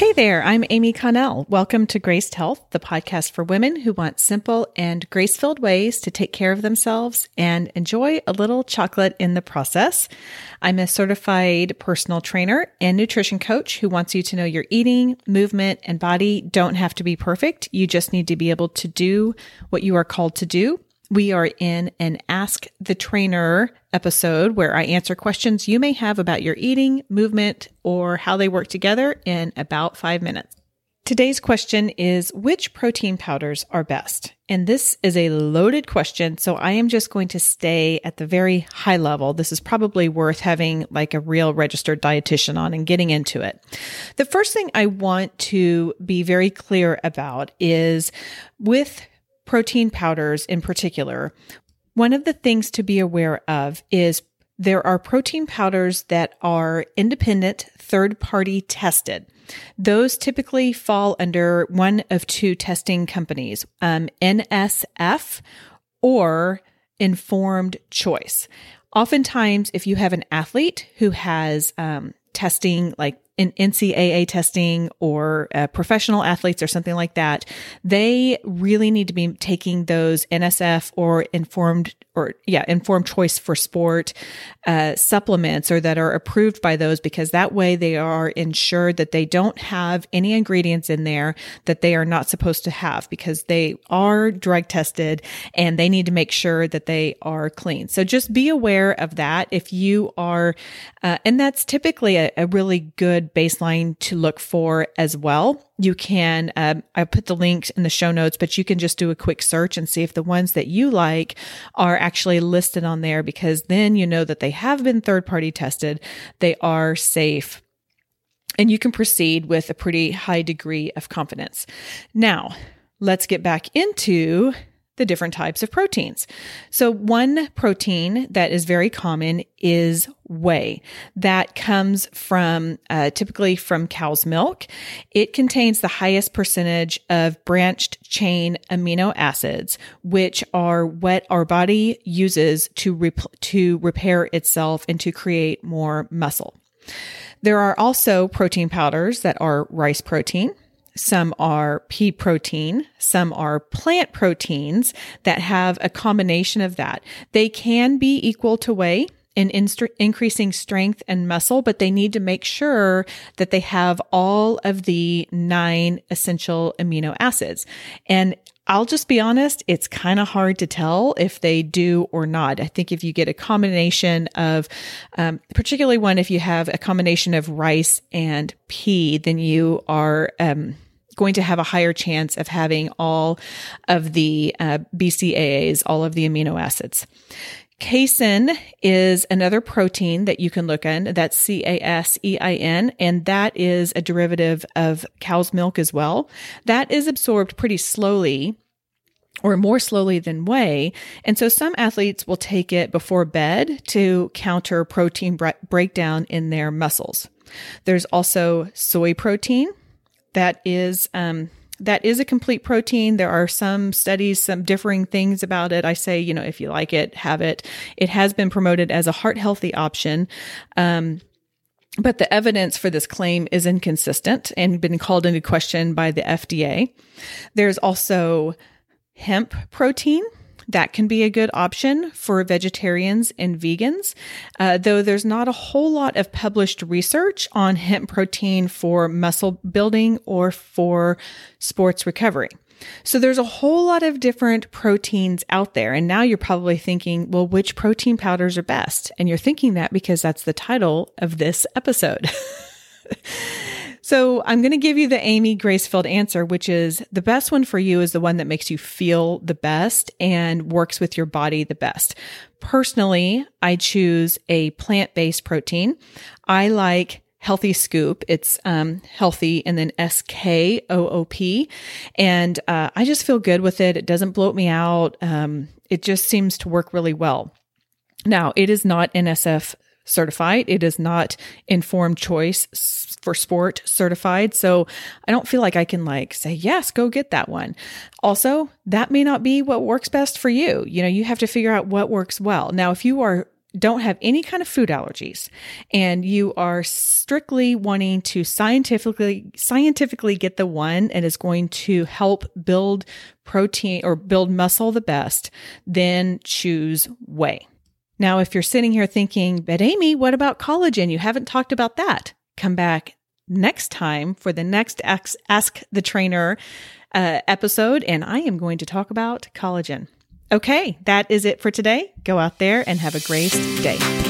Hey there, I'm Amy Connell. Welcome to Graced Health, the podcast for women who want simple and grace filled ways to take care of themselves and enjoy a little chocolate in the process. I'm a certified personal trainer and nutrition coach who wants you to know your eating, movement, and body don't have to be perfect. You just need to be able to do what you are called to do we are in an Ask the Trainer episode where I answer questions you may have about your eating, movement, or how they work together in about five minutes. Today's question is which protein powders are best? And this is a loaded question, so I am just going to stay at the very high level. This is probably worth having like a real registered dietitian on and getting into it. The first thing I want to be very clear about is with protein powders in particular, one of the things to be aware of is there are protein powders that are independent, third party tested. Those typically fall under one of two testing companies, um, NSF or Informed Choice. Oftentimes, if you have an athlete who has um, testing like in NCAA testing or uh, professional athletes or something like that, they really need to be taking those NSF or informed or yeah, informed choice for sport uh, supplements or that are approved by those because that way they are ensured that they don't have any ingredients in there that they are not supposed to have because they are drug tested and they need to make sure that they are clean. So just be aware of that if you are, uh, and that's typically a, a really good baseline to look for as well. You can um, i put the links in the show notes but you can just do a quick search and see if the ones that you like are actually listed on there because then you know that they have been third party tested they are safe and you can proceed with a pretty high degree of confidence. Now let's get back into the different types of proteins. So one protein that is very common is whey that comes from uh, typically from cow's milk. It contains the highest percentage of branched chain amino acids, which are what our body uses to rep- to repair itself and to create more muscle. There are also protein powders that are rice protein. Some are pea protein. Some are plant proteins that have a combination of that. They can be equal to whey in increasing strength and muscle, but they need to make sure that they have all of the nine essential amino acids. And I'll just be honest, it's kind of hard to tell if they do or not. I think if you get a combination of, um, particularly one, if you have a combination of rice and pea, then you are, um, going to have a higher chance of having all of the uh, BCAAs, all of the amino acids. Casein is another protein that you can look in. That's C A S E I N, and that is a derivative of cow's milk as well. That is absorbed pretty slowly or more slowly than whey. And so some athletes will take it before bed to counter protein breakdown in their muscles. There's also soy protein that is um, that is a complete protein. There are some studies, some differing things about it. I say, you know, if you like it, have it. It has been promoted as a heart healthy option. Um, but the evidence for this claim is inconsistent and been called into question by the FDA. There's also hemp protein that can be a good option for vegetarians and vegans, uh, though there's not a whole lot of published research on hemp protein for muscle building or for sports recovery. So there's a whole lot of different proteins out there. And now you're probably thinking, well, which protein powders are best? And you're thinking that because that's the title of this episode. So I'm going to give you the Amy grace filled answer, which is the best one for you is the one that makes you feel the best and works with your body the best. Personally, I choose a plant based protein. I like Healthy Skoop. It's um, healthy and then S K O O P. And uh, I just feel good with it. It doesn't bloat me out. Um, it just seems to work really well. Now, it is not NSF certified. It is not informed choice for sport certified. So I don't feel like I can like say, yes, go get that one. Also, that may not be what works best for you. You know, you have to figure out what works well. Now, if you are don't have any kind of food allergies and you are strictly wanting to scientifically scientifically get the one that is going to help build protein or build muscle the best, then choose whey. Now, if you're sitting here thinking, but Amy, what about collagen? You haven't talked about that. Come back next time for the next Ask, the Trainer uh, episode, and I am going to talk about collagen. Okay, that is it for today. Go out there and have a great day.